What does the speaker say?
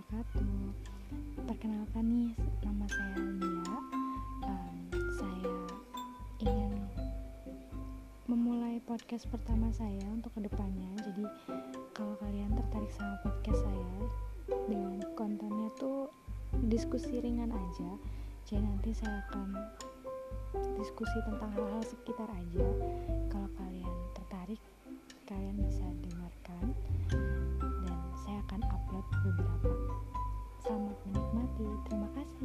wabarakatuh. Perkenalkan nih, nama saya Lia. Um, Saya ingin memulai podcast pertama saya untuk ke depannya. Jadi kalau kalian tertarik sama podcast saya Dengan kontennya tuh diskusi ringan aja Jadi nanti saya akan diskusi tentang hal-hal sekitar aja. terima kasih.